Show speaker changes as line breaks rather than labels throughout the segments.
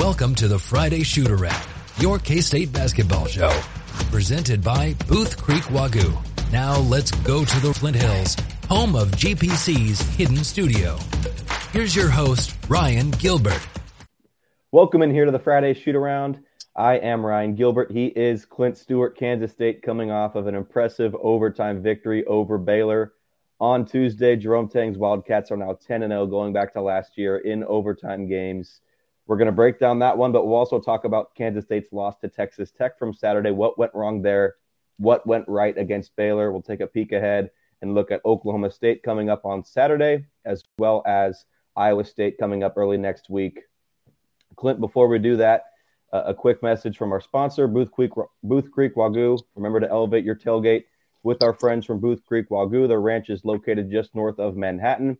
Welcome to the Friday Shoot your K-State basketball show. Presented by Booth Creek Wagyu. Now let's go to the Flint Hills, home of GPC's hidden studio. Here's your host, Ryan Gilbert.
Welcome in here to the Friday Shoot Around. I am Ryan Gilbert. He is Clent Stewart, Kansas State, coming off of an impressive overtime victory over Baylor on Tuesday. Jerome Tang's Wildcats are now 10 0 going back to last year in overtime games. We're going to break down that one, but we'll also talk about Kansas State's loss to Texas Tech from Saturday. What went wrong there? What went right against Baylor? We'll take a peek ahead and look at Oklahoma State coming up on Saturday, as well as Iowa State coming up early next week. Clent, before we do that, uh, a quick message from our sponsor, Booth Creek, Booth Creek Wagyu. Remember to elevate your tailgate with our friends from Booth Creek Wagyu. Their ranch is located just north of Manhattan.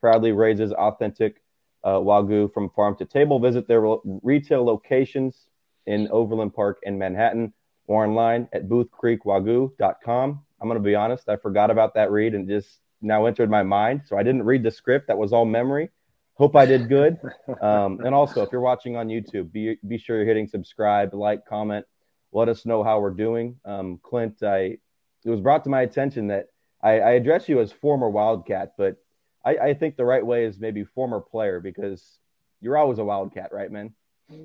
Proudly raises authentic uh, Wagyu from farm to table. Visit their retail locations in Overland Park and Manhattan or online at boothcreekwagyu.com. I'm going to be honest, I forgot about that read and just now entered my mind. So I didn't read the script. That was all memory. Hope I did good. Um, and also, if you're watching on YouTube, be, be sure you're hitting subscribe, like, comment. Let us know how we're doing. Um, Clent, I, it was brought to my attention that I, I address you as former Wildcat, but I, I think the right way is maybe former player because you're always a Wildcat, right, man?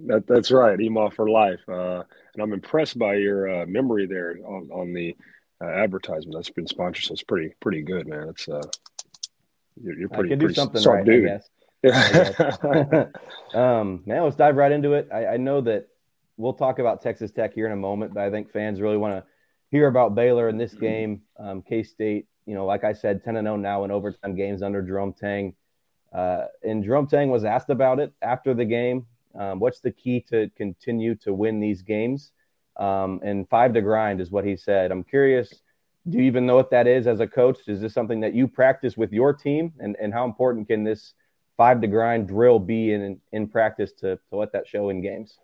That, that's right, EMAW for life. Uh, and I'm impressed by your uh, memory there on, on the uh, advertisement that's been sponsored. So it's pretty pretty good, man. It's uh, you're, you're pretty,
I can do
pretty
something right, dude. I guess. Yeah. um, man, let's dive right into it. I, I know that we'll talk about Texas Tech here in a moment, but I think fans really want to hear about Baylor in this game. Um, K State you know, like I said, 10 and 0 now in overtime games under Jerome Tang. Uh, and Jerome Tang was asked about it after the game. Um, what's the key to continue to win these games? Um, and five to grind is what he said. I'm curious, do you even know what that is as a coach? Is this something that you practice with your team? And, and how important can this five to grind drill be in, in practice to, to let that show in games?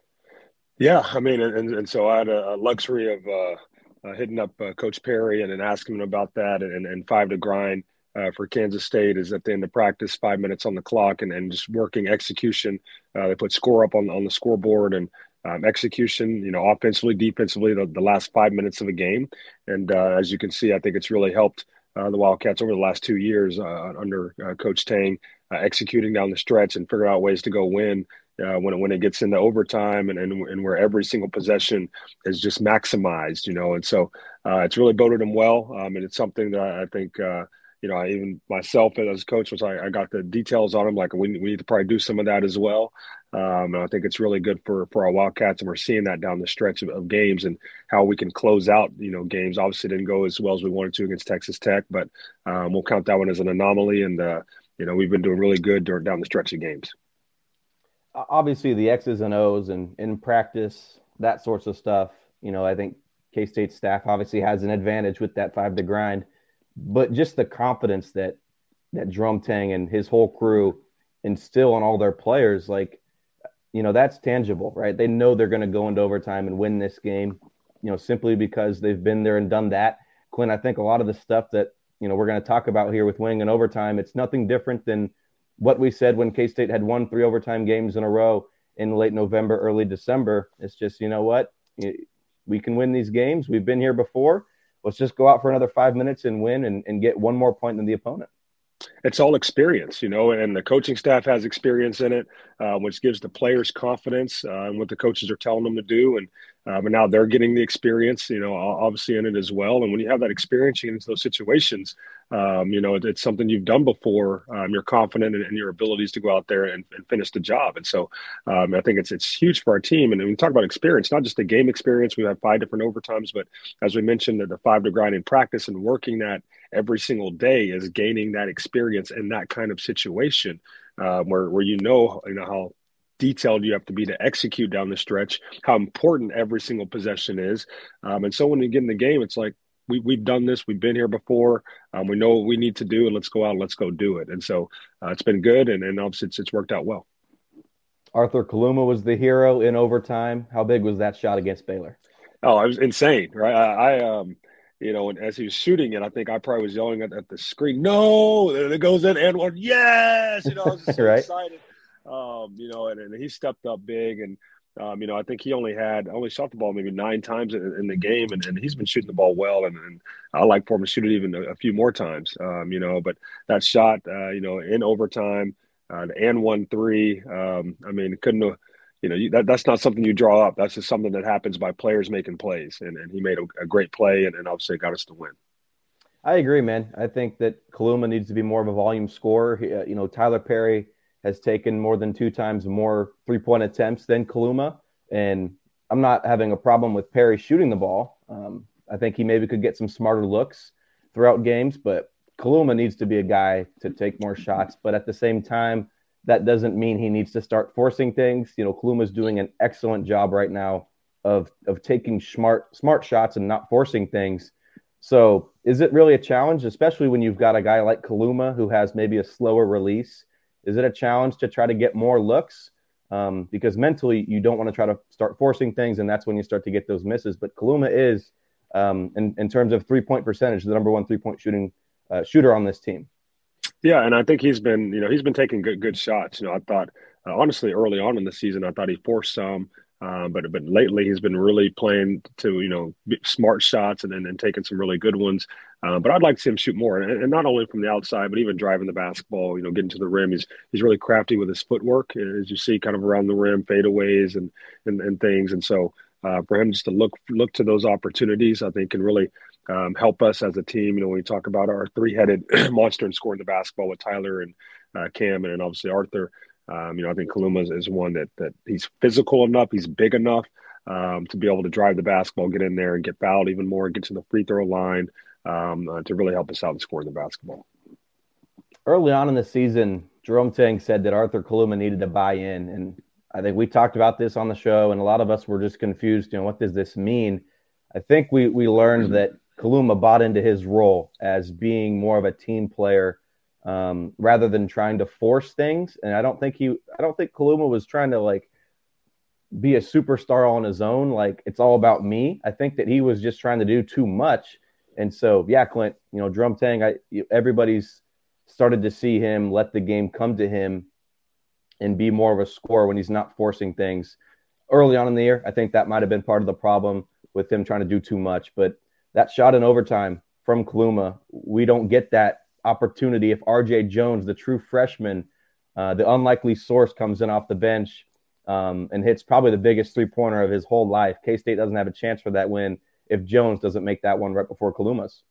Yeah, I mean, and, and so I had a luxury of uh, uh, hitting up uh, Coach Perry and, and asking him about that and, and five to grind uh, for Kansas State is at the end of practice, five minutes on the clock and, and just working execution. Uh, they put score up on, on the scoreboard and um, execution, you know, offensively, defensively, the, the last five minutes of a game. And uh, as you can see, I think it's really helped uh, the Wildcats over the last two years under Coach Tang, executing down the stretch and figuring out ways to go win uh, when, it, when it gets into overtime and, and, and where every single possession is just maximized, you know. And so uh, it's really boded them well. Um, and it's something that I think, uh, you know, I, even myself as a coach, was I, I got the details on them. Like we, we need to probably do some of that as well. Um, and I think it's really good for, for our Wildcats. And we're seeing that down the stretch of, of games and how we can close out, you know, games. Obviously didn't go as well as we wanted to against Texas Tech, but um, we'll count that one as an anomaly. And, uh, you know, we've been doing really good during, down the stretch of games
obviously the X's and O's and in practice, that sorts of stuff. You know, I think K State staff obviously has an advantage with that five to grind, but just the confidence that that Jerome Tang and his whole crew instill on all their players, like, you know, that's tangible, right? They know they're going to go into overtime and win this game, you know, simply because they've been there and done that. Quinn, I think a lot of the stuff that, you know, we're going to talk about here with winning in overtime, it's nothing different than – what we said when K State had won three overtime games in a row in late November, early December. It's just, you know what? We can win these games. We've been here before. Let's just go out for another five minutes and win and, and get one more point than the opponent
it's all experience, you know, and the coaching staff has experience in it, uh, which gives the players confidence uh, in what the coaches are telling them to do. And uh, but now they're getting the experience, you know, obviously in it as well. And when you have that experience, you get into those situations. Um, you know, it, it's something you've done before. Um, you're confident in, in, your abilities to go out there and, and finish the job. And so um, I think it's it's huge for our team. And we talk about experience, not just the game experience, we have five different overtimes, but as we mentioned, the, the five to grind in practice and working that every single day is gaining that experience in that kind of situation uh, where where you know you know how detailed you have to be to execute down the stretch, how important every single possession is. Um, and so when you get in the game, it's like, we, we've done this, we've been here before, um, we know what we need to do, and let's go out and let's go do it. And so uh, it's been good, and, and obviously it's, it's worked out well.
Arthur Kaluma was the hero in overtime. How big was that shot against Baylor?
Oh, it was insane, right? I, I um, you know, and as he was shooting it, I think I probably was yelling at, at the screen, "No!" And it goes in, and one, yes, you know, I was so
right.
excited. Um, you know, and, and he stepped up big and. Um, you know, I think he only had only shot the ball maybe nine times in, in the game, and, and, he's been shooting the ball well. And, and I like for him to shoot it even a, a few more times. Um, you know, but that shot, uh, you know, in overtime, uh, and one three. Um, I mean, couldn't you know, you, that, that's not something you draw up. That's just something that happens by players making plays. And, and he made a, a great play and, and obviously got us to win.
I agree, man. I think that Kaluma needs to be more of a volume scorer. He, uh, you know, Tyler Perry has taken more than two times more three point attempts than Kaluma. And I'm not having a problem with Perry shooting the ball. Um, I think he maybe could get some smarter looks throughout games, but Kaluma needs to be a guy to take more shots. But at the same time, that doesn't mean he needs to start forcing things. You know, Kaluma's doing an excellent job right now of of taking smart smart shots and not forcing things. So, is it really a challenge, especially when you've got a guy like Kaluma who has maybe a slower release? Is it a challenge to try to get more looks? Um, because mentally, you don't want to try to start forcing things, and that's when you start to get those misses. But Kaluma is, um, in, in terms of three point percentage, the number one three point shooting uh, shooter on this team.
Yeah, and I think he's been, you know, he's been taking good good shots. You know, I thought uh, honestly early on in the season, I thought he forced some, uh, but but lately he's been really playing to you know smart shots and then taking some really good ones. Uh, but I'd like to see him shoot more, and, and, not only from the outside, but even driving the basketball. You know, getting to the rim. He's he's really crafty with his footwork, as you see, kind of around the rim, fadeaways and and, and things. And so uh, for him just to look look to those opportunities, I think can really um, help us as a team. You know, when we talk about our three-headed monster and scoring the basketball with Tyler and uh, Cam and, and obviously Arthur. Um, you know, I think Kaluma is, is, one that that he's physical enough, he's big enough um, to be able to drive the basketball, get in there and get fouled even more, get to the free throw line um, uh, to really help us out and score the basketball.
Early on in the season, Jerome Tang said that Arthur Kaluma needed to buy in, and I think we talked about this on the show, and a lot of us were just confused. You know, what does this mean? I think we we learned mm-hmm. that Kaluma bought into his role as being more of a team player um, rather than trying to force things. And I don't think he, I don't think Kaluma was trying to like be a superstar on his own. Like it's all about me. I think that he was just trying to do too much. And so, yeah, Clent, you know, Jerome Tang, I, everybody's started to see him let the game come to him and be more of a scorer when he's not forcing things early on in the year. I think that might have been part of the problem with him trying to do too much. But that shot in overtime from Kaluma, we don't get that opportunity if RJ Jones, the true freshman, uh, the unlikely source, comes in off the bench um, and hits probably the biggest three pointer of his whole life. K State doesn't have a chance for that win if Jones doesn't make that one right before Kaluma's.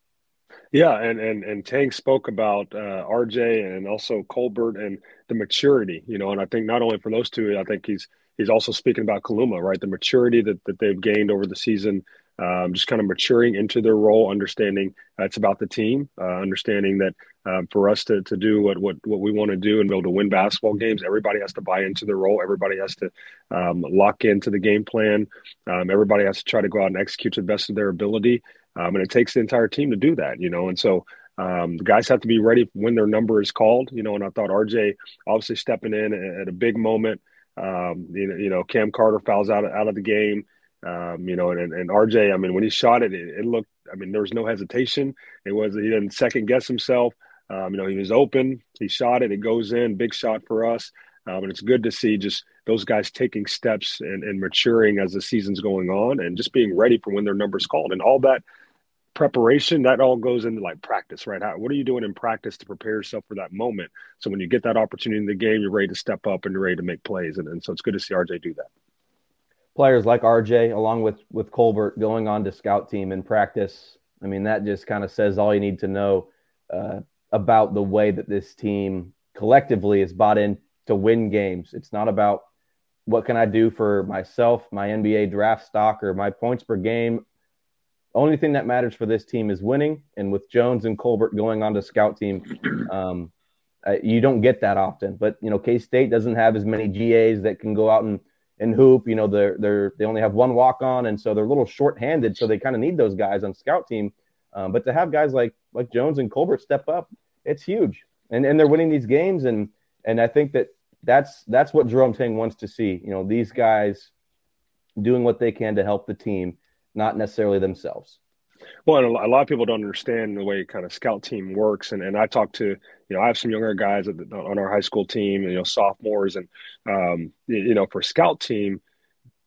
Yeah, and and and Tang spoke about uh, RJ and also Colbert and the maturity, you know, and I think not only for those two, I think he's he's also speaking about Kaluma, right? The maturity that, that they've gained over the season, um, just kind of maturing into their role, understanding uh, it's about the team, uh, understanding that uh, for us to, to do what, what, what we want to do and be able to win basketball games, everybody has to buy into their role. Everybody has to um, lock into the game plan. Um, everybody has to try to go out and execute to the best of their ability. Um, and it takes the entire team to do that, you know, and so um, the guys have to be ready when their number is called, you know, and I thought RJ obviously stepping in at a big moment, um, you know, you know, Cam Carter fouls out out of the game. Um, you know, and, and RJ, I mean, when he shot it, it, it, looked, I mean, there was no hesitation. It was, he didn't second guess himself. Um, you know, he was open, he shot it, it goes in, big shot for us. Um, and it's good to see just those guys taking steps and, and maturing as the season's going on and just being ready for when their number's called. And all that preparation that all goes into like practice right How, what are you doing in practice to prepare yourself for that moment so when you get that opportunity in the game you're ready to step up and you're ready to make plays and, and so it's good to see rj do that
players like rj along with with colbert going on to scout team in practice i mean that just kind of says all you need to know uh, about the way that this team collectively is bought in to win games it's not about what can i do for myself my nba draft stock or my points per game only thing that matters for this team is winning. And with Jones and Colbert going on to scout team, um, you don't get that often. But you know, K State doesn't have as many GAs that can go out and and hoop. You know, they're they're they only have one walk on, and so they're a little short handed. So they kind of need those guys on scout team. Um, but to have guys like like Jones and Colbert step up, it's huge. And and they're winning these games, and and I think that that's that's what Jerome Tang wants to see. You know, these guys doing what they can to help the team not necessarily themselves.
Well, a lot of people don't understand the way kind of scout team works, and and I talk to you know I have some younger guys the, on our high school team, you know sophomores, and um, you know for scout team,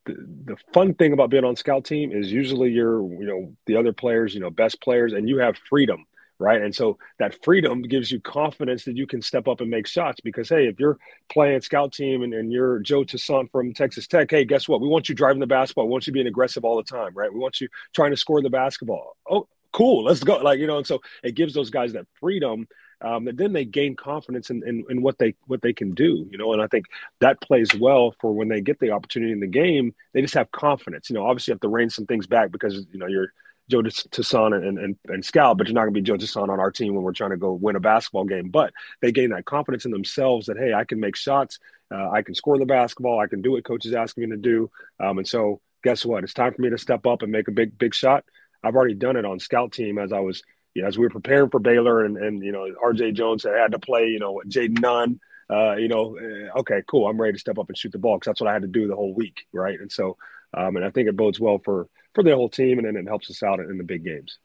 the, the fun thing about being on scout team is usually you're you know the other players, you know best players, and you have freedom right? And so that freedom gives you confidence that you can step up and make shots because, hey, if you're playing scout team and, and you're Joe Toussaint from Texas Tech, hey, guess what? We want you driving the basketball. We want you being aggressive all the time, right? We want you trying to score the basketball. Oh, cool, let's go. Like, you know, and so it gives those guys that freedom. Um, and then they gain confidence in, in, in, what they what they can do, you know, and I think that plays well for when they get the opportunity in the game. They just have confidence, you know. Obviously, you have to rein some things back because you know you're Joe Toussaint and, and, and Scout, but you're not going to be Joe Toussaint on our team when we're trying to go win a basketball game. But they gain that confidence in themselves that, hey, I can make shots. Uh, I can score the basketball. I can do what coach is asking me to do. Um, and so guess what? It's time for me to step up and make a big, big shot. I've already done it on scout team as I was, you know, as we were preparing for Baylor and, and you know, RJ Jones had to play, you know, Jayden Nunn, uh, you know, uh, okay, cool. I'm ready to step up and shoot the ball because that's what I had to do the whole week. Right. And so, um, and I think it bodes well for, for the whole team, and then it helps us out in the big games.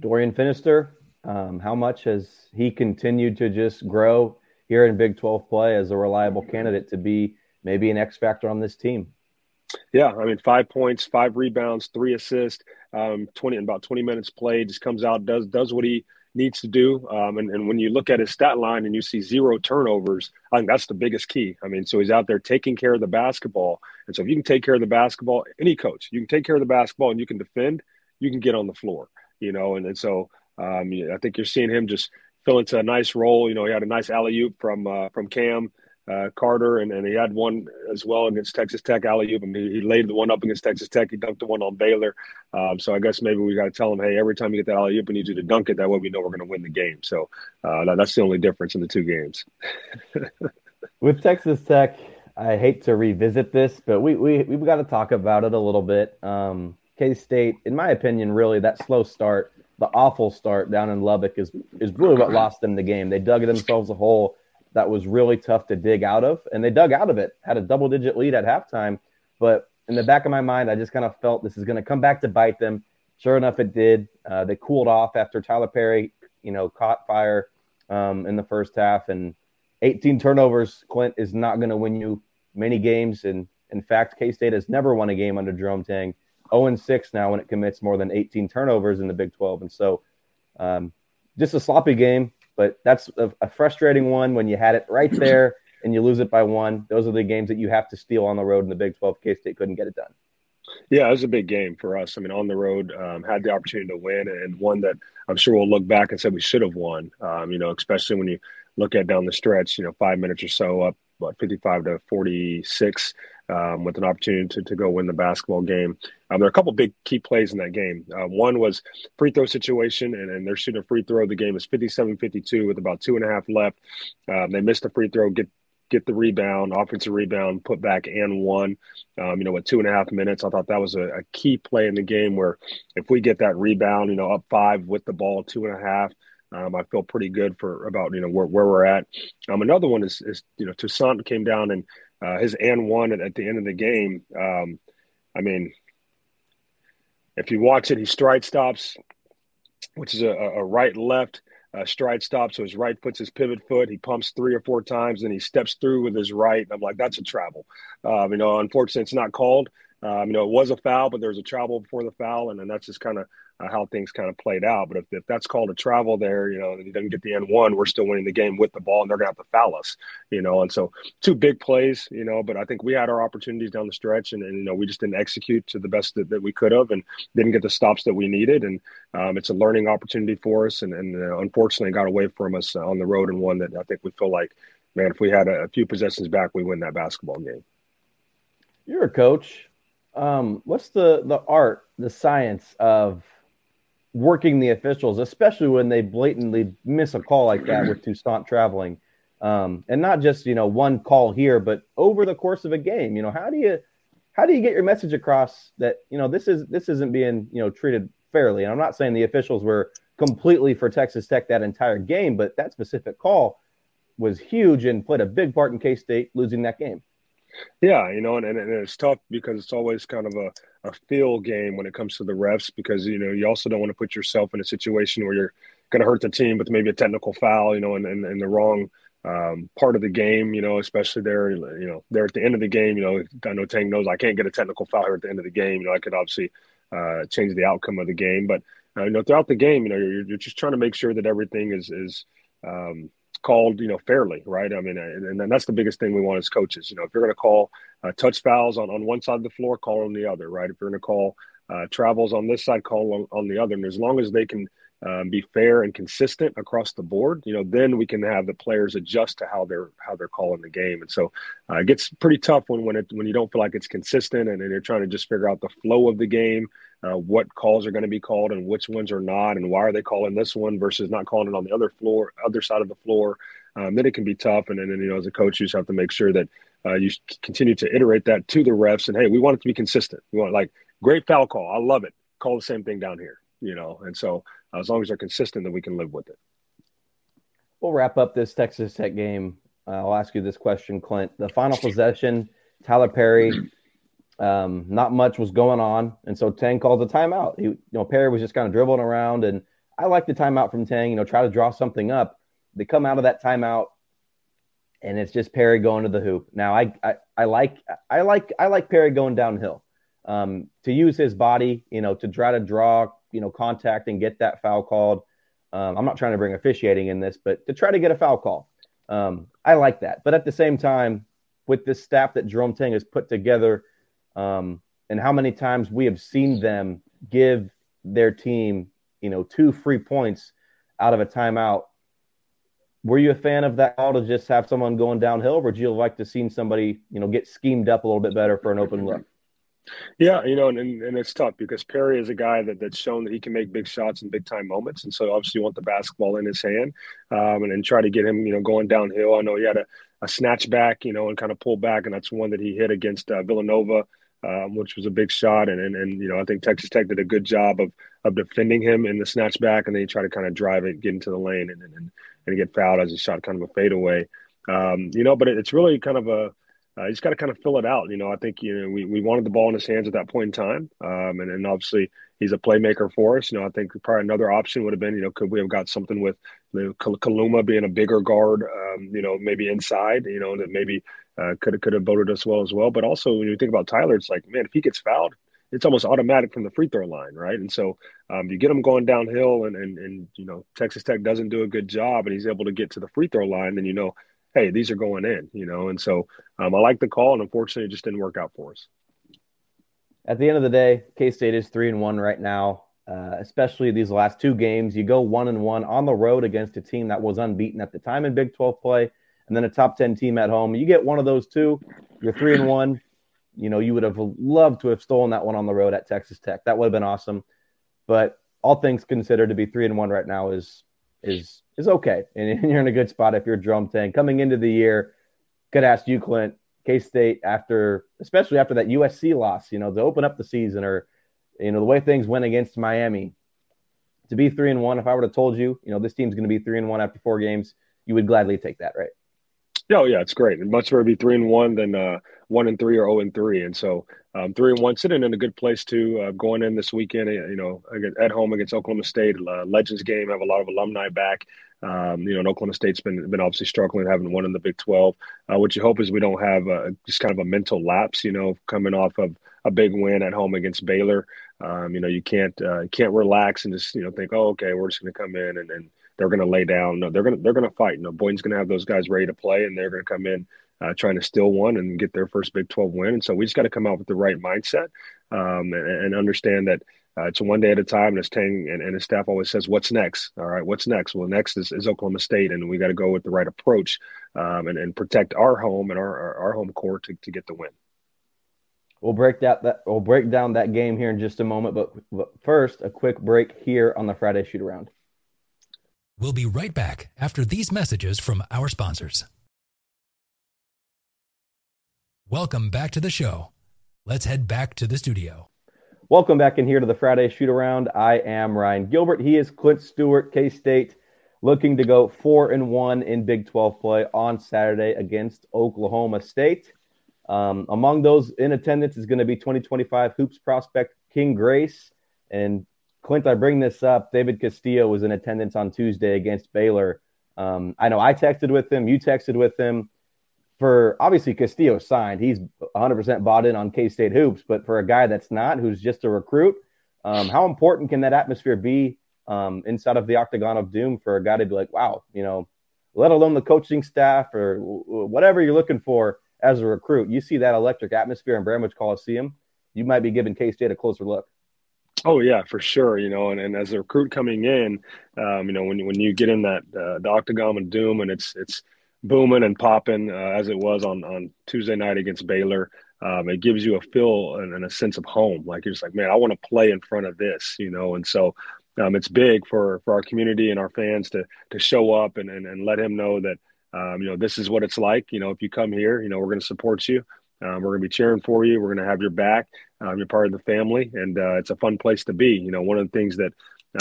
Dorian Finister, um, how much has he continued to just grow here in Big 12 play as a reliable candidate to be maybe an X factor on this team?
Yeah, I mean, five points, five rebounds, three assists, um, twenty about twenty minutes played. Just comes out, does does what he needs to do. Um, and, and when you look at his stat line and you see zero turnovers, I think that's the biggest key. I mean, so he's out there taking care of the basketball. And so if you can take care of the basketball, any coach, you can take care of the basketball and you can defend, you can get on the floor, you know. And, and so um, I think you're seeing him just fill into a nice role. You know, he had a nice alley oop from uh, from Cam uh, Carter, and, and he had one as well against Texas Tech alley oop. I mean, he laid the one up against Texas Tech. He dunked the one on Baylor. Um, so I guess maybe we got to tell him, hey, every time you get that alley oop, we need you to dunk it. That way, we know we're going to win the game. So uh, that, that's the only difference in the two games.
With Texas Tech, I hate to revisit this, but we we we've got to talk about it a little bit. Um, K State, in my opinion, really that slow start, the awful start down in Lubbock is is really what lost them the game. They dug themselves a hole that was really tough to dig out of. And they dug out of it, had a double digit lead at halftime. But in the back of my mind, I just kind of felt this is going to come back to bite them. Sure enough, it did. Uh, they cooled off after Tyler Perry, you know, caught fire um, in the first half. And 18 turnovers, Clent, is not going to win you many games. And in fact, K State has never won a game under Jerome Tang. 0 6 now when it commits more than 18 turnovers in the Big 12. And so um, just a sloppy game but that's a, a frustrating one when you had it right there and you lose it by one. Those are the games that you have to steal on the road in the Big 12. K State couldn't get it done.
Yeah, it was a big game for us. I mean, on the road, um, had the opportunity to win, and one that I'm sure we'll look back and say we should have won. Um, you know, especially when you look at down the stretch, you know, five minutes or so up, what 55 to 46 um, with an opportunity to, to go win the basketball game. Um, there are a couple big key plays in that game. Uh, one was free throw situation, and, and they're shooting a free throw. The game is 57-52 with about two and a half left. Um, they missed the free throw, get get the rebound, offensive rebound, put back and one. Um, you know, with two and a half minutes, I thought that was a, a, key play in the game where if we get that rebound, you know, up five with the ball, two and a half. Um, I feel pretty good for about you know where, where we're at. Um, another one is, is you know Toussaint came down and uh, his and one at, at, the end of the game. Um, I mean, if you watch it, he stride stops, which is a, a right left uh, stride stop. So his right puts his pivot foot. He pumps three or four times, and he steps through with his right. I'm like, that's a travel. Um, you know, unfortunately, it's not called. Um, you know, it was a foul, but there was a travel before the foul, and then that's just kind of uh, how things kind of played out. But if, if that's called a travel there, you know, and he doesn't get the end one, we're still winning the game with the ball, and they're going to have to foul us, you know. And so two big plays, you know, but I think we had our opportunities down the stretch, and, and you know, we just didn't execute to the best that, that we could have, and didn't get the stops that we needed. And um, it's a learning opportunity for us, and, and uh, unfortunately got away from us on the road, and one that I think we feel like, man, if we had a, a few possessions back, we win that basketball game.
You're a coach. Um, what's the the art, the science of working the officials, especially when they blatantly miss a call like that with Toussaint traveling, um, and not just you know one call here, but over the course of a game. You know, how do you how do you get your message across that you know this is this isn't being you know treated fairly? And I'm not saying the officials were completely for Texas Tech that entire game, but that specific call was huge and played a big part in K State losing that game.
Yeah, you know, and, and, it's tough because it's always kind of a, a feel game when it comes to the refs because, you know, you also don't want to put yourself in a situation where you're going to hurt the team with maybe a technical foul, you know, and in, in, in, the wrong um, part of the game, you know, especially there, you know, there at the end of the game, you know, I know Tang knows I can't get a technical foul here at the end of the game. You know, I could obviously uh, change the outcome of the game, but uh, you know, throughout the game, you know, you're, you're just trying to make sure that everything is is um, called, you know, fairly, right? I mean, and, and that's the biggest thing we want as coaches. You know, if you're going to call uh, touch fouls on, on one side of the floor, call on the other, right? If you're going to call uh, travels on this side, call on, on the other. And as long as they can um, be fair and consistent across the board, you know, then we can have the players adjust to how they're how they're calling the game. And so uh, it gets pretty tough when when it when you don't feel like it's consistent and, and you're trying to just figure out the flow of the game, uh, what calls are going to be called and which ones are not, and why are they calling this one versus not calling it on the other floor, other side of the floor. Um, then it can be tough. And then you know, as a coach, you just have to make sure that uh, you continue to iterate that to the refs. And hey, we want it to be consistent. We want like great foul call. I love it. Call the same thing down here. You know, and so as long as they're consistent, then we can live with it.
We'll wrap up this Texas Tech game. Uh, I'll ask you this question, Clent. The final possession, Tyler Perry, um, not much was going on, and so Tang called the timeout. He, you know, Perry was just kind of dribbling around, and I like the timeout from Tang. You know, try to draw something up. They come out of that timeout, and it's just Perry going to the hoop. Now, I, I, I like, I like, I like Perry going downhill um, to use his body, you know, to try to draw you know, contact and get that foul called. Um, I'm not trying to bring officiating in this, but to try to get a foul call. Um, I like that. But at the same time, with this staff that Jerome Tang has put together, um, and how many times we have seen them give their team, you know, two free points out of a timeout. Were you a fan of that call to just have someone going downhill, or would you like to see somebody, you know, get schemed up a little bit better for an open look?
Yeah, you know, and, and it's tough because Perry is a guy that, that's shown that he can make big shots in big time moments, and so obviously you want the basketball in his hand, um, and, and try to get him, you know, going downhill. I know he had a, a snatch back, you know, and kind of pull back, and that's one that he hit against uh, Villanova, um, which was a big shot, and, and and you know I think Texas Tech did a good job of of defending him in the snatch back, and then he tried to kind of drive it, get into the lane, and and and get fouled as he shot kind of a fadeaway. Um, you know, but it, it's really kind of a uh, he's got to kind of fill it out. You know, I think you know we, we wanted the ball in his hands at that point in time, um, and, and obviously he's a playmaker for us. You know, I think probably another option would have been, you know, could we have got something with you know, Kaluma being a bigger guard, um, you know, maybe inside, you know, that maybe uh, could have could have voted us well as well. But also when you think about Tyler, it's like, man, if he gets fouled, it's almost automatic from the free throw line, right? And so um, you get him going downhill, and, and and you know Texas Tech doesn't do a good job, and he's able to get to the free throw line, then you know hey, these are going in, you know. And so um, I like the call, and unfortunately, it just didn't work out for us.
At the end of the day, K State is three and one right now. Uh, especially these last two games, you go one and one on the road against a team that was unbeaten at the time in Big 12 play, and then a top 10 team at home. You get one of those two, you're three and one. You know, you would have loved to have stolen that one on the road at Texas Tech. That would have been awesome. But all things considered, to be three and one right now is is is okay, and you're in a good spot if you're Jerome Tang coming into the year. Could ask you, Clent, K State after, especially after that USC loss, you know, to open up the season, or you know the way things went against Miami, to be three and one. If I would have told you, you know, this team's going to be three and one after four games, you would gladly take that, right?
Oh yeah, it's great. It'd much rather be three and one than uh, one and three or zero oh and three. And so um, three and one, sitting in a good place too. Uh, going in this weekend, you know, at home against Oklahoma State, uh, Legends game, have a lot of alumni back. Um, you know, and Oklahoma State's been been obviously struggling, having won in the Big Twelve. Uh, what you hope is we don't have uh, just kind of a mental lapse. You know, coming off of a big win at home against Baylor. Um, you know, you can't uh, can't relax and just you know think, oh, okay, we're just going to come in and, and they're going to lay down. No, they're going to they're going to fight. You know, going to have those guys ready to play, and they're going to come in uh, trying to steal one and get their first Big 12 win. And so we just got to come out with the right mindset um, and, and, understand that uh, it's one day at a time. And as Tang and, and, his staff always says, "What's next? All right, what's next? Well, next is, is Oklahoma State, and we got to go with the right approach um, and, and protect our home and our, our, our home court to, to get the win."
We'll break that, that we'll break down that game here in just a moment, but, but first, a quick break here on the Friday shoot around.
We'll be right back after these messages from our sponsors. Welcome back to the show. Let's head back to the studio.
Welcome back in here to the Friday shoot around. I am Ryan Gilbert. He is Clent Stewart, K State, looking to go four and one in Big 12 play on Saturday against Oklahoma State. Um, among those in attendance is going to be 2025 Hoops prospect King Grace. And Clent, I bring this up. David Castillo was in attendance on Tuesday against Baylor. Um, I know I texted with him, you texted with him. For obviously Castillo signed, he's 100% bought in on K State hoops. But for a guy that's not, who's just a recruit, um, how important can that atmosphere be um, inside of the Octagon of Doom for a guy to be like, wow, you know, let alone the coaching staff or whatever you're looking for as a recruit. You see that electric atmosphere in Bramlage Coliseum, you might be giving K State a closer look.
Oh yeah, for sure. You know, and, and as a recruit coming in, um, you know, when when you get in that uh, the octagon of doom and it's it's booming and popping uh, as it was on on Tuesday night against Baylor, um, it gives you a feel and, and, a sense of home. Like you're just like, man, I want to play in front of this, you know. And so um, it's big for for our community and our fans to to show up and and, and let him know that um, you know this is what it's like. You know, if you come here, you know, we're going to support you. Um, we're going to be cheering for you. We're going to have your back. Um, you're part of the family, and uh, it's a fun place to be. You know, one of the things that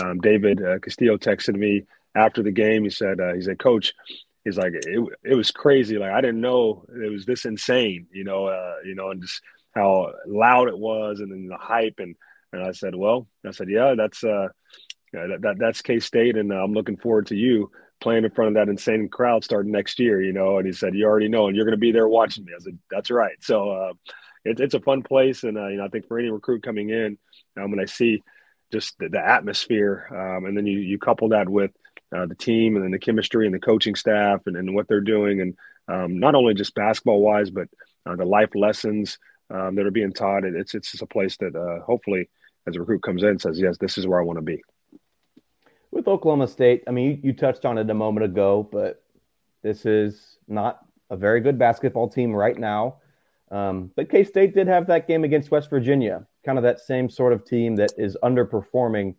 um, David uh, Castillo texted me after the game, he said, uh, he said, Coach, he's like, it, it was crazy. Like I didn't know it was this insane. You know, uh, you know, and just how loud it was, and then the hype, and and I said, well, I said, yeah, that's uh, that, that that's K State, and uh, I'm looking forward to you playing in front of that insane crowd starting next year, you know. And he said, "You already know, and you're going to be there watching me." I said, "That's right." So uh, it, it's a fun place, and uh, you know, I think for any recruit coming in, um, when I see just the, the atmosphere, um, and then you you couple that with uh, the team, and then the chemistry and the coaching staff, and, and what they're doing, and um, not only just basketball wise, but uh, the life lessons um, that are being taught. It's it's just a place that uh, hopefully, as a recruit comes in, says, "Yes, this is where I want to be."
with Oklahoma State, I mean, you, you touched on it a moment ago, but this is not a very good basketball team right now. Um, but K State did have that game against West Virginia, kind of that same sort of team that is underperforming.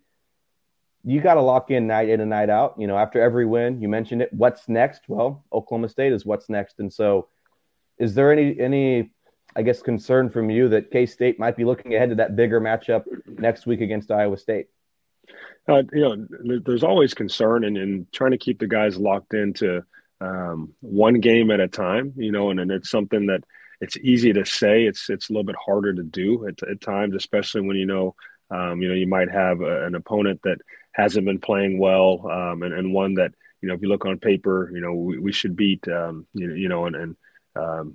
You got to lock in night in and night out. You know, after every win, you mentioned it. What's next? Well, Oklahoma State is what's next. And so, is there any any I guess concern from you that K State might be looking ahead to that bigger matchup next week against Iowa State?
Uh, you know, there's always concern and, and trying to keep the guys locked into um, one game at a time. You know, and, and it's something that it's easy to say. It's it's a little bit harder to do at, at times, especially when you know, um, you know, you might have a, an opponent that hasn't been playing well, um, and, and one that you know, if you look on paper, you know, we, we should beat. Um, you, you know, and, and um,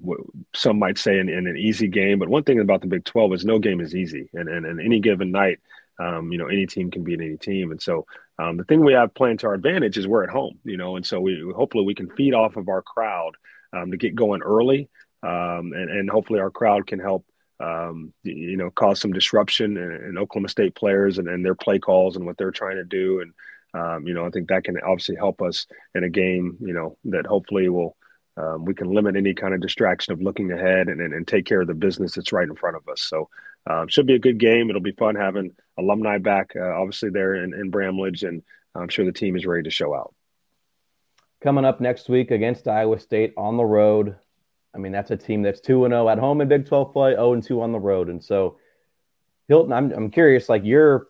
some might say in, in, an easy game, but one thing about the Big 12 is no game is easy, and and, and any given night, um, you know, any team can beat any team. And so um, the thing we have playing to our advantage is we're at home, you know, and so we hopefully we can feed off of our crowd um, to get going early, um, and, and hopefully our crowd can help. Um, you know, cause some disruption in, in Oklahoma State players and, and, their play calls and what they're trying to do. And, um, you know, I think that can obviously help us in a game, you know, that hopefully will, um, we can limit any kind of distraction of looking ahead and, and, and, take care of the business that's right in front of us. So um, should be a good game. It'll be fun having alumni back, uh, obviously there in, in Bramlage, and I'm sure the team is ready to show out.
Coming up next week against Iowa State on the road. I mean, that's a team that's 2 and 0 at home in Big 12 play, 0 and 2 on the road. And so, Hilton, I'm, I'm curious, like your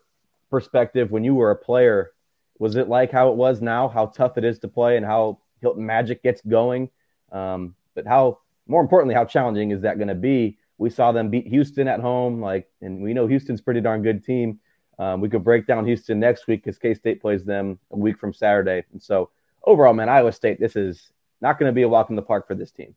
perspective when you were a player, was it like how it was now, how tough it is to play and how Hilton Magic gets going? Um, but how, more importantly, how challenging is that going to be we saw them beat Houston at home, like, and we know Houston's pretty darn good team. Um, we could break down Houston next week because K State plays them a week from Saturday. And so, overall, man, Iowa State, this is not going to be a walk in the park for this team.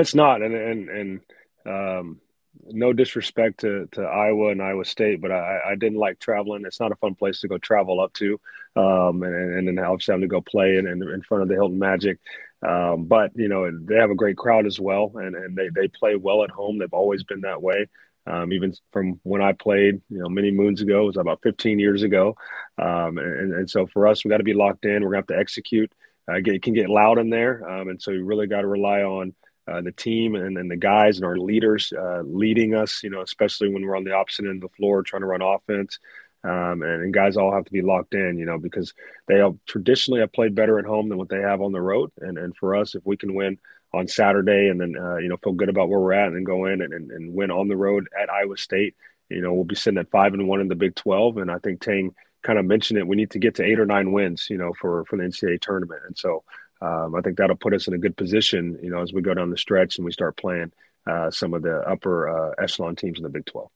It's not, and and and um, no disrespect to, to Iowa and Iowa State, but I, I didn't like traveling. It's not a fun place to go travel up to, um, and, and then obviously having to go play in, in, in front of the Hilton Magic. Um, but you know they have a great crowd as well, and, and they they play well at home. They've always been that way. Um, even from when I played, you know, many moons ago, it was about 15 years ago. Um, and, and so for us, we got to be locked in. We're gonna have to execute. Uh, get, it can get loud in there, um, and so you really got to rely on uh, the team and, and the guys and our leaders uh, leading us. You know, especially when we're on the opposite end of the floor trying to run offense. Um, and, and, guys all have to be locked in, you know, because they have traditionally have played better at home than what they have on the road. And and for us, if we can win on Saturday and then uh, you know feel good about where we're at and then go in and, and, and, win on the road at Iowa State, you know, we'll be sitting at five and one in the Big Twelve. And I think Tang kind of mentioned it. We need to get to eight or nine wins, you know, for for the NCAA tournament. And so um, I think that'll put us in a good position, you know, as we go down the stretch and we start playing uh, some of the upper uh, echelon teams in the Big 12.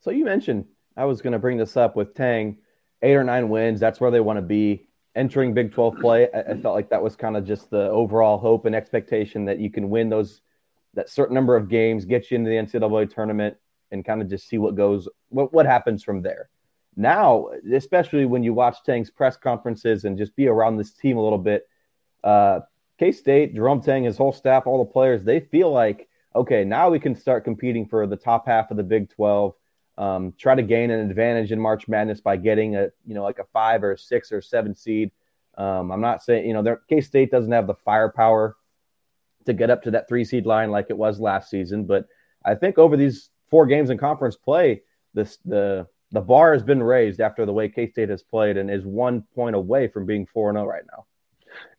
So you mentioned I was going to bring this up with Tang, eight or nine wins. That's where they want to be entering Big 12 play. I, I felt like that was kind of just the overall hope and expectation that you can win those that certain number of games, get you into the NCAA tournament, and kind of just see what goes what what happens from there. Now, especially when you watch Tang's press conferences and just be around this team a little bit, uh, K State, Jerome Tang, his whole staff, all the players, they feel like okay, now we can start competing for the top half of the Big 12 um, try to gain an advantage in March Madness by getting a you know like a five or a six or seven seed. Um, I'm not saying you know K State doesn't have the firepower to get up to that three seed line like it was last season, but I think over these four games in conference play, this the the bar has been raised after the way K State has played and is one point away from being four and zero oh right now.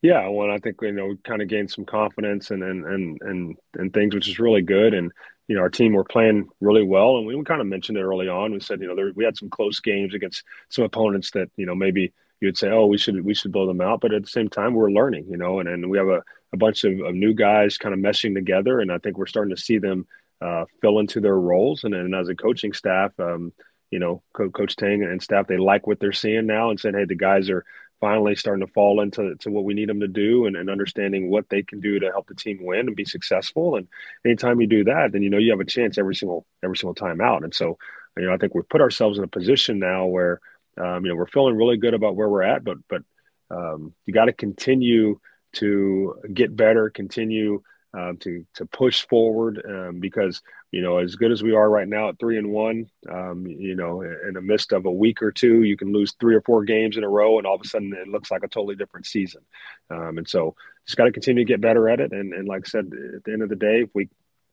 Yeah, well, I think you know we kind of gained some confidence and and and and and things, which is really good. And you know, our team were playing really well, and we, we kind of mentioned it early on. We said, you know, there, we had some close games against some opponents that, you know, maybe you'd say, oh, we should we should blow them out, but at the same time, we're learning, you know, and, and we have a, a bunch of, of new guys kind of meshing together, and I think we're starting to see them uh, fill into their roles, and, and as a coaching staff, um, you know, Coach Tang and staff, they like what they're seeing now, and said, hey, the guys are finally starting to fall into to what we need them to do and, and understanding what they can do to help the team win and be successful. And anytime you do that, then you know you have a chance every single every single time out. And so, you know, I think we've put ourselves in a position now where um, you know we're feeling really good about where we're at, but but um, you got to continue to get better, continue um, to to push forward um, because you know as good as we are right now at three and one, um, you know in the midst of a week or two, you can lose three or four games in a row, and all of a sudden it looks like a totally different season. Um, and so just got to continue to get better at it. And, and like I said, at the end of the day, if we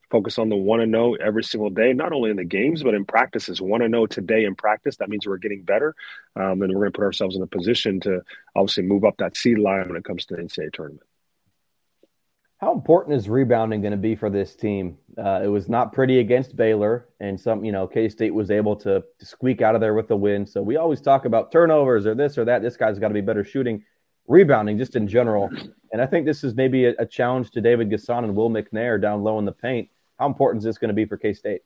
focus on the one and know every single day, not only in the games but in practices. One and know today in practice. That means we're getting better, um, and we're going to put ourselves in a position to obviously move up that seed line when it comes to the NCAA tournament.
How important is rebounding going to be for this team? Uh, it was not pretty against Baylor, and some, you know, K State was able to, squeak out of there with the win. So we always talk about turnovers or this or that. This guy's got to be better shooting, rebounding just in general. And I think this is maybe a, a challenge to David N'Guessan and Will McNair down low in the paint. How important is this going to be for K State?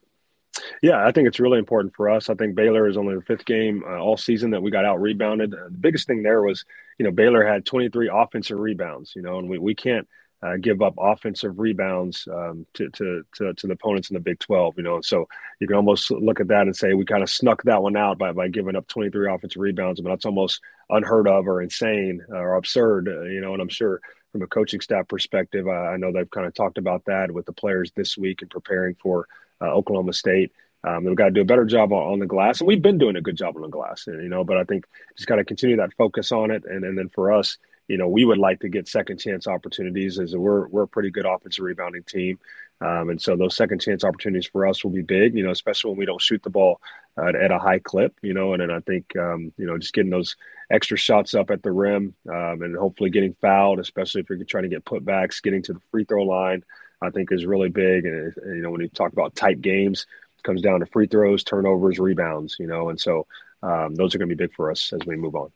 Yeah, I think it's really important for us. I think Baylor is only the fifth game uh, all season that we got out rebounded. Uh, the biggest thing there was, you know, Baylor had 23 offensive rebounds, you know, and we, we can't uh, give up offensive rebounds um, to, to, to, to, the opponents in the Big 12, you know. So you can almost look at that and say we kind of snuck that one out by, by giving up 23 offensive rebounds, but that's almost unheard of or insane or absurd, uh, you know. And I'm sure from a coaching staff perspective, uh, I know they've kind of talked about that with the players this week and preparing for uh, Oklahoma State. Um, they've got to do a better job on, on, the glass, and we've been doing a good job on the glass, you know. But I think just got to continue that focus on it, and, and then for us, you know, we would like to get second chance opportunities as we're we're a pretty good offensive rebounding team. Um, and so those second chance opportunities for us will be big, you know, especially when we don't shoot the ball at a high clip, you know, and then I think, um, you know, just getting those extra shots up at the rim um, and hopefully getting fouled, especially if you're trying to get putbacks, getting to the free throw line, I think is really big. And, you know, when you talk about tight games, it comes down to free throws, turnovers, rebounds, you know, and so um, those are going to be big for us as we move on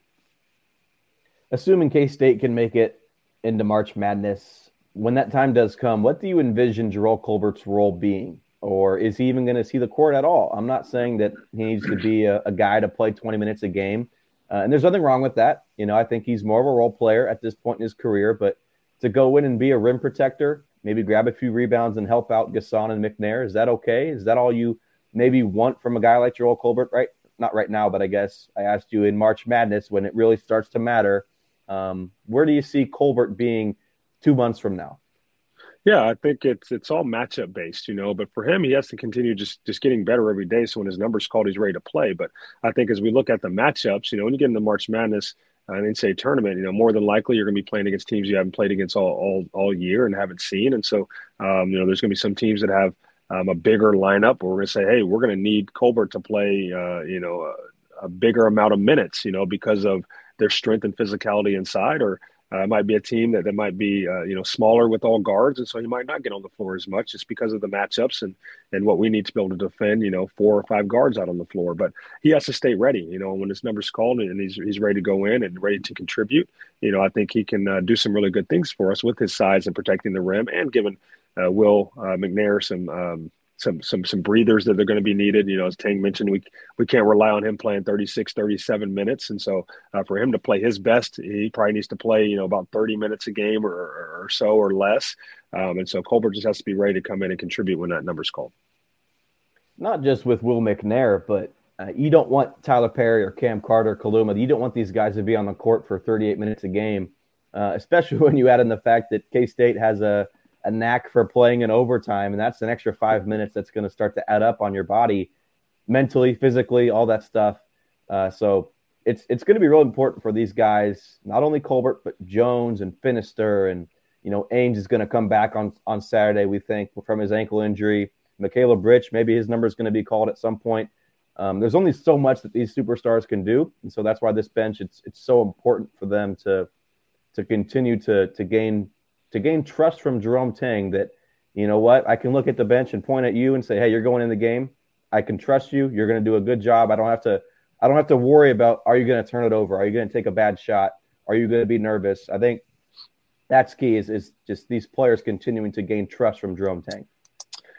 assuming K State can make it into March Madness, when that time does come, what do you envision Jerrell Colbert's role being? Or is he even going to see the court at all? I'm not saying that he needs to be a, a guy to play 20 minutes a game. Uh, and there's nothing wrong with that. You know, I think he's more of a role player at this point in his career, but to go in and be a rim protector, maybe grab a few rebounds and help out N'Guessan and McNair, is that okay? Is that all you maybe want from a guy like Jerrell Colbert? Right? Not right now, but I guess I asked you in March Madness when it really starts to matter um, where do you see Colbert being two months from now?
Yeah, I think it's it's all matchup based, you know. But for him, he has to continue just just getting better every day. So when his numbers called, he's ready to play. But I think as we look at the matchups, you know, when you get into March Madness uh, and say tournament, you know, more than likely you're going to be playing against teams you haven't played against all all, all year and haven't seen. And so, um, you know, there's going to be some teams that have um, a bigger lineup. Where we're going to say, hey, we're going to need Colbert to play, uh, you know, a, a bigger amount of minutes, you know, because of their strength and physicality inside, or uh, might be a team that, that might be uh, you know smaller with all guards, and so he might not get on the floor as much just because of the matchups and and what we need to be able to defend. You know, four or five guards out on the floor, but he has to stay ready. You know, when his number's called and he's he's ready to go in and ready to contribute. You know, I think he can uh, do some really good things for us with his size and protecting the rim and giving uh, Will uh, McNair some um, some some some breathers that are going to be needed. You know, as Tang mentioned, we we can't rely on him playing 36, 37 minutes, and so uh, for him to play his best, he probably needs to play you know about 30 minutes a game or, or so or less. Um, and so Colbert just has to be ready to come in and contribute when that number's called.
Not just with Will McNair, but uh, you don't want Tyler Perry or Cam Carter, Kaluma. You don't want these guys to be on the court for 38 minutes a game, uh, especially when you add in the fact that K State has a a knack for playing in overtime, and that's an extra five minutes that's going to start to add up on your body, mentally, physically, all that stuff. Uh, so it's it's going to be real important for these guys, not only Colbert but Jones and Finister, and you know Ames is going to come back on on Saturday. We think from his ankle injury. Macaleb Rich, maybe his number is going to be called at some point. Um, there's only so much that these superstars can do, and so that's why this bench it's it's so important for them to to continue to to gain to gain trust from Jerome Tang that, you know what, I can look at the bench and point at you and say, hey, you're going in the game. I can trust you. You're going to do a good job. I don't have to. I don't have to worry about are you going to turn it over? Are you going to take a bad shot? Are you going to be nervous? I think that's key. Is is just these players continuing to gain trust from Jerome Tang.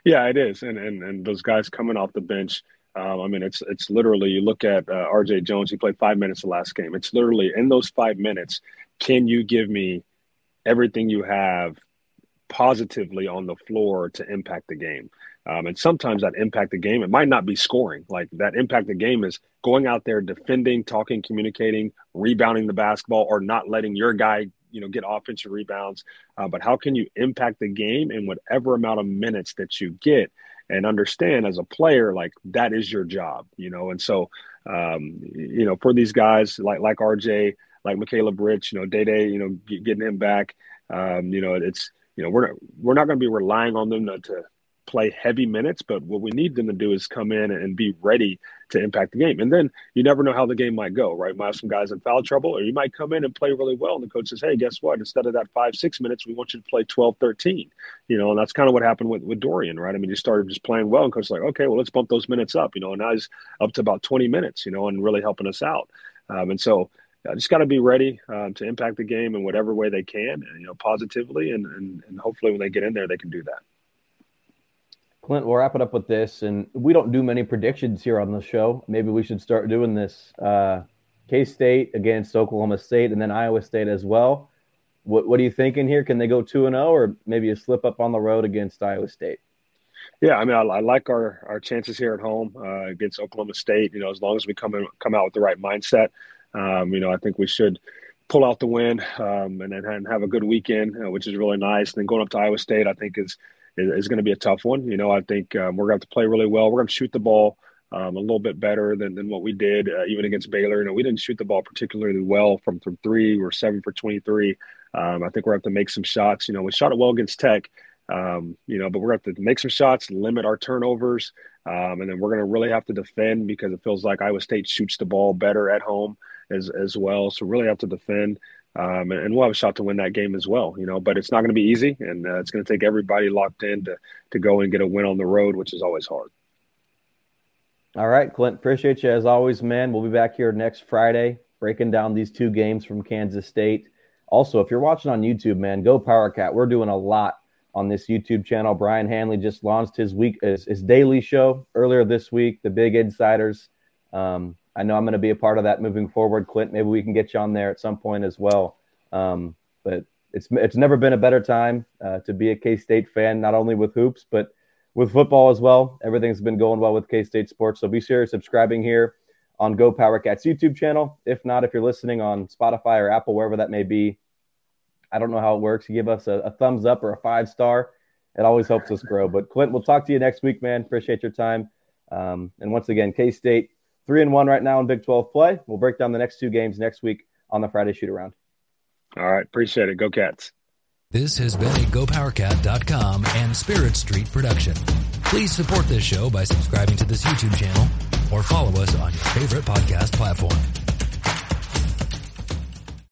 Yeah, it is, and and and those guys coming off the bench. Um, I mean, it's it's literally you look at uh, R.J. Jones. He played five minutes the last game. It's literally in those five minutes. Can you give me everything you have positively on the floor to impact the game. Um, and sometimes that impact the game, it might not be scoring. Like that impact the game is going out there, defending, talking, communicating, rebounding the basketball, or not letting your guy, you know, get offensive rebounds. Uh, but how can you impact the game in whatever amount of minutes that you get? And understand as a player, like that is your job, you know. And so, um, you know, for these guys like like RJ, like Macaleb Rich, you know, Day Day, you know, getting him back. Um, you know, it's you know we're we're not going to be relying on them to, to, play heavy minutes, but what we need them to do is come in and be ready to impact the game. And then you never know how the game might go, right? might have some guys in foul trouble, or you might come in and play really well, and the coach says, "Hey, guess what? Instead of that five six minutes, we want you to play 12, 13. You know, and that's kind of what happened with with Dorian, right? I mean, he started just playing well, and coach like, "Okay, well, let's bump those minutes up." You know, and now he's up to about 20 minutes, you know, and really helping us out. Um, and so uh, just got to be ready um, to impact the game in whatever way they can, you know, positively, and, and, and hopefully when they get in there, they can do that.
Clent, we'll wrap it up with this, and we don't do many predictions here on the show. Maybe we should start doing this. Uh, K State against Oklahoma State, and then Iowa State as well. What What are you thinking here? Can they go two and zero, oh, or maybe a slip up on the road against Iowa State?
Yeah, I mean, I, I like our, our chances here at home uh, against Oklahoma State. You know, as long as we come in, come out with the right mindset, um, you know, I think we should pull out the win um, and then have a good weekend, uh, which is really nice. And then going up to Iowa State, I think is is, is going to be a tough one. You know, I think um, we're going to have to play really well. We're going to shoot the ball um, a little bit better than, than what we did uh, even against Baylor. You know, we didn't shoot the ball particularly well from, from three. We're seven for 23. Um, I think we're going to have to make some shots. You know, we shot it well against Tech. Um, you know, but we're going to have to make some shots, limit our turnovers, um, and then we're going to really have to defend because it feels like Iowa State shoots the ball better at home as as well. So really have to defend, um, and, and, we'll have a shot to win that game as well. You know, but it's not going to be easy, and uh, it's going to take everybody locked in to to go and get a win on the road, which is always hard.
All right, Clent, appreciate you as always, man. We'll be back here next Friday breaking down these two games from Kansas State. Also, if you're watching on YouTube, man, GoPowercat. We're doing a lot on this YouTube channel. Brian Hanley just launched his week his, his daily show earlier this week, the Big Insiders. Um, I know I'm going to be a part of that moving forward. Clent, maybe we can get you on there at some point as well. Um, but it's it's never been a better time uh, to be a K State fan, not only with hoops but with football as well. Everything's been going well with K State sports, so be sure subscribing here on GoPowercat's YouTube channel. If not, if you're listening on Spotify or Apple, wherever that may be, I don't know how it works. You give us a, a thumbs up or a five star. It always helps us grow. But Clent, we'll talk to you next week, man. Appreciate your time. Um, and once again, K State Three and one right now in Big 12 play. We'll break down the next two games next week on the Friday shoot around.
All right. Appreciate it. Go Cats.
This has been a GoPowerCat.com and Spirit Street production. Please support this show by subscribing to this YouTube channel or follow us on your favorite podcast platform.